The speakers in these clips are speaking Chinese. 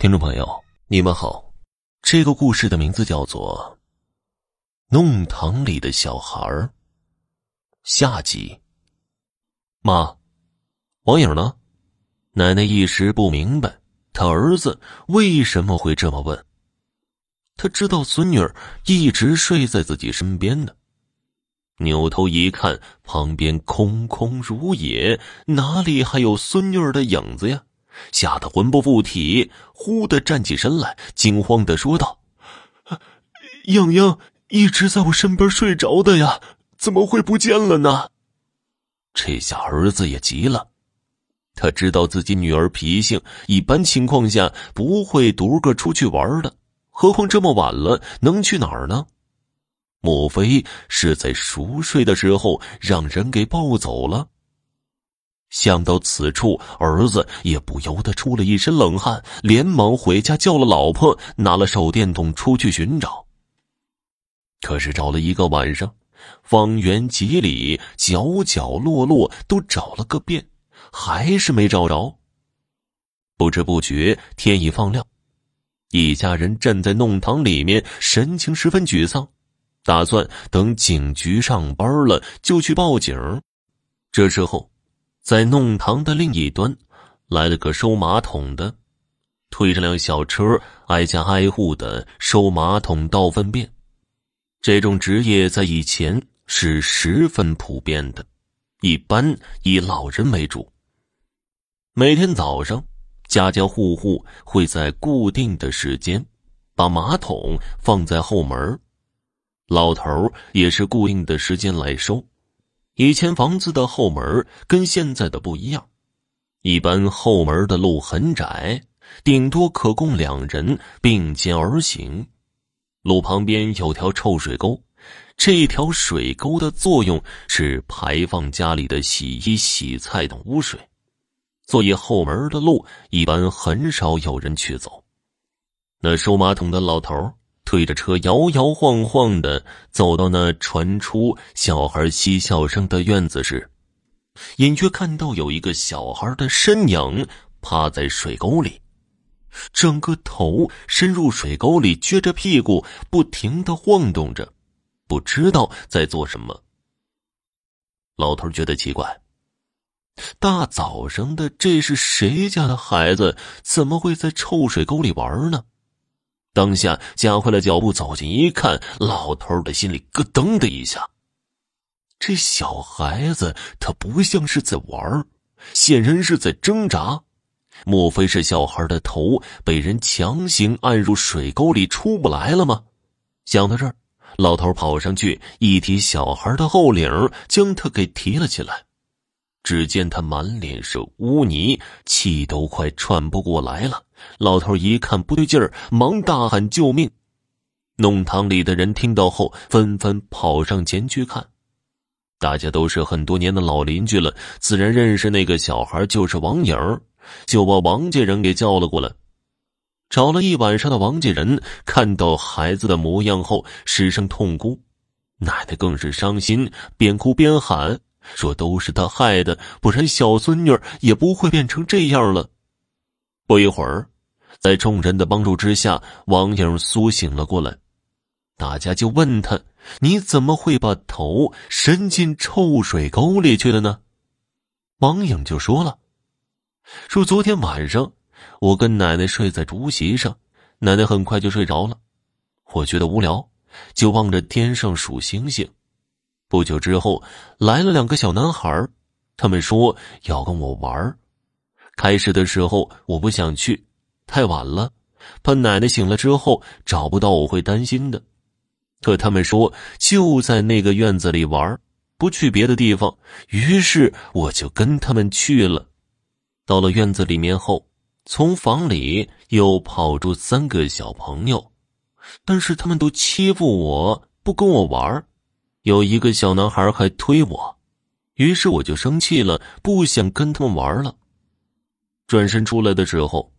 听众朋友，你们好，这个故事的名字叫做《弄堂里的小孩儿》下集。妈，王颖呢？奶奶一时不明白，她儿子为什么会这么问。他知道孙女儿一直睡在自己身边呢，扭头一看，旁边空空如也，哪里还有孙女儿的影子呀？吓得魂不附体，忽地站起身来，惊慌的说道：“洋洋一直在我身边睡着的呀，怎么会不见了呢？”这下儿子也急了，他知道自己女儿脾性，一般情况下不会独个出去玩的，何况这么晚了，能去哪儿呢？莫非是在熟睡的时候让人给抱走了？想到此处，儿子也不由得出了一身冷汗，连忙回家叫了老婆，拿了手电筒出去寻找。可是找了一个晚上，方圆几里角角落落都找了个遍，还是没找着。不知不觉天已放亮，一家人站在弄堂里面，神情十分沮丧，打算等警局上班了就去报警。这时候。在弄堂的另一端，来了个收马桶的，推着辆小车，挨家挨户的收马桶、倒粪便。这种职业在以前是十分普遍的，一般以老人为主。每天早上，家家户户会在固定的时间把马桶放在后门，老头也是固定的时间来收。以前房子的后门跟现在的不一样，一般后门的路很窄，顶多可供两人并肩而行。路旁边有条臭水沟，这条水沟的作用是排放家里的洗衣、洗菜等污水，所以后门的路一般很少有人去走。那收马桶的老头推着车摇摇晃晃的走到那传出小孩嬉笑声的院子时，隐约看到有一个小孩的身影趴在水沟里，整个头伸入水沟里，撅着屁股不停的晃动着，不知道在做什么。老头觉得奇怪，大早上的这是谁家的孩子？怎么会在臭水沟里玩呢？当下加快了脚步走近一看，老头的心里咯噔的一下。这小孩子他不像是在玩，显然是在挣扎。莫非是小孩的头被人强行按入水沟里出不来了吗？想到这儿，老头跑上去一提小孩的后领，将他给提了起来。只见他满脸是污泥，气都快喘不过来了。老头一看不对劲儿，忙大喊救命。弄堂里的人听到后，纷纷跑上前去看。大家都是很多年的老邻居了，自然认识那个小孩就是王颖，就把王家人给叫了过来。找了一晚上的王家人看到孩子的模样后，失声痛哭，奶奶更是伤心，边哭边喊。说都是他害的，不然小孙女也不会变成这样了。不一会儿，在众人的帮助之下，王颖苏醒了过来。大家就问他：“你怎么会把头伸进臭水沟里去了呢？”王颖就说了：“说昨天晚上我跟奶奶睡在竹席上，奶奶很快就睡着了。我觉得无聊，就望着天上数星星。”不久之后，来了两个小男孩，他们说要跟我玩。开始的时候我不想去，太晚了，怕奶奶醒了之后找不到我会担心的。可他们说就在那个院子里玩，不去别的地方。于是我就跟他们去了。到了院子里面后，从房里又跑出三个小朋友，但是他们都欺负我，不跟我玩。有一个小男孩还推我，于是我就生气了，不想跟他们玩了。转身出来的时候，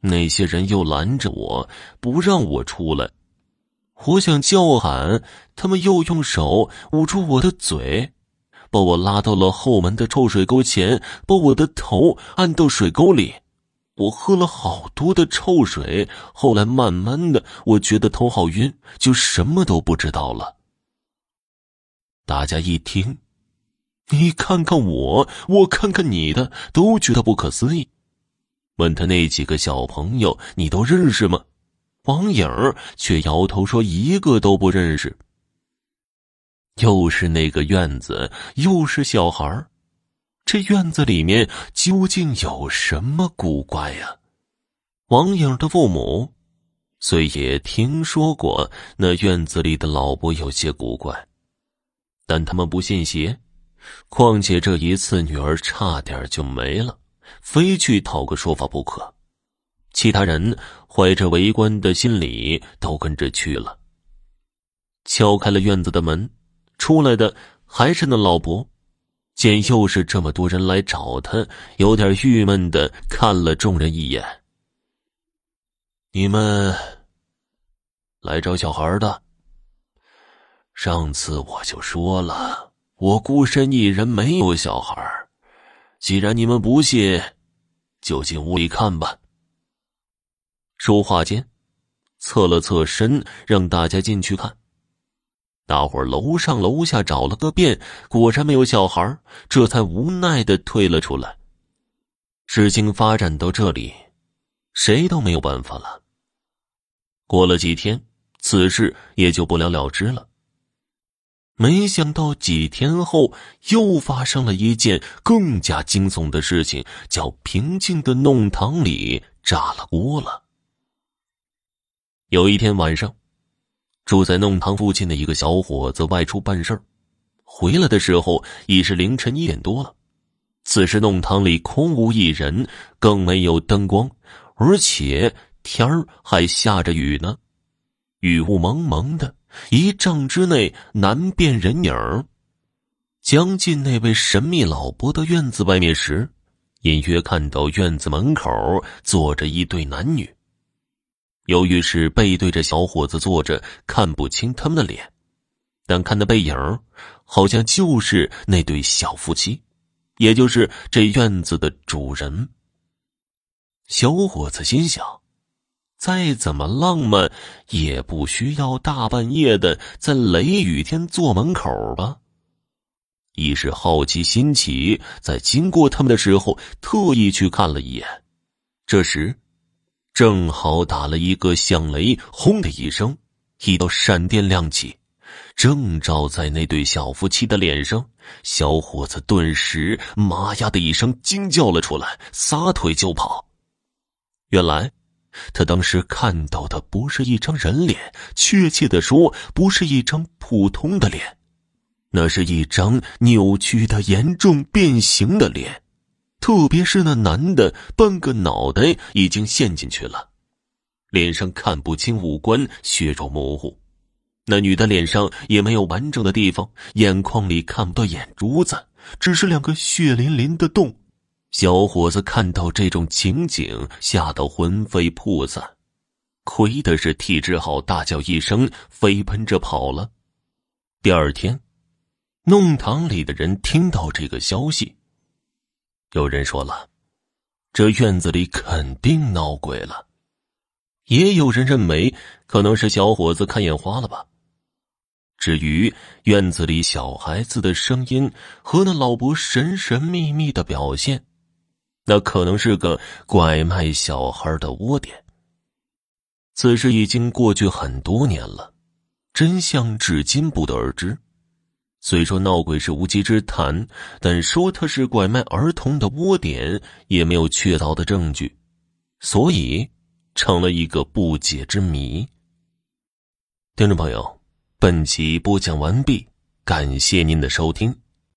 那些人又拦着我，不让我出来。我想叫喊，他们又用手捂住我的嘴，把我拉到了后门的臭水沟前，把我的头按到水沟里。我喝了好多的臭水，后来慢慢的，我觉得头好晕，就什么都不知道了。大家一听，你看看我，我看看你的，都觉得不可思议。问他那几个小朋友，你都认识吗？王颖却摇头说一个都不认识。又是那个院子，又是小孩这院子里面究竟有什么古怪呀？王颖的父母虽也听说过那院子里的老伯有些古怪，但他们不信邪。况且这一次女儿差点就没了，非去讨个说法不可。其他人怀着围观的心理，都跟着去了。敲开了院子的门，出来的还是那老伯。见又是这么多人来找他，有点郁闷的看了众人一眼：“你们来找小孩的？上次我就说了，我孤身一人没有小孩。既然你们不信，就进屋里看吧。”说话间，侧了侧身，让大家进去看。大伙儿楼上楼下找了个遍，果然没有小孩这才无奈的退了出来。事情发展到这里，谁都没有办法了。过了几天，此事也就不了了之了。没想到几天后，又发生了一件更加惊悚的事情，叫平静的弄堂里炸了锅了。有一天晚上，住在弄堂附近的一个小伙子外出办事，回来的时候已是凌晨一点多了。此时弄堂里空无一人，更没有灯光，而且天儿还下着雨呢，雨雾蒙蒙的，一丈之内难辨人影儿。将近那位神秘老伯的院子外面时，隐约看到院子门口坐着一对男女。由于是背对着小伙子坐着，看不清他们的脸，但看那背影好像就是那对小夫妻，也就是这院子的主人。小伙子心想：再怎么浪漫，也不需要大半夜的在雷雨天坐门口吧。一时好奇心起，在经过他们的时候，特意去看了一眼。这时。正好打了一个响雷，轰的一声，一道闪电亮起，正照在那对小夫妻的脸上。小伙子顿时“妈呀”的一声惊叫了出来，撒腿就跑。原来，他当时看到的不是一张人脸，确切的说，不是一张普通的脸，那是一张扭曲的、严重变形的脸。特别是那男的，半个脑袋已经陷进去了，脸上看不清五官，血肉模糊；那女的脸上也没有完整的地方，眼眶里看不到眼珠子，只是两个血淋淋的洞。小伙子看到这种情景，吓得魂飞魄散，亏的是体质好，大叫一声，飞奔着跑了。第二天，弄堂里的人听到这个消息。有人说了，这院子里肯定闹鬼了。也有人认为，可能是小伙子看眼花了吧。至于院子里小孩子的声音和那老伯神神秘秘的表现，那可能是个拐卖小孩的窝点。此事已经过去很多年了，真相至今不得而知。虽说闹鬼是无稽之谈，但说他是拐卖儿童的窝点，也没有确凿的证据，所以成了一个不解之谜。听众朋友，本集播讲完毕，感谢您的收听。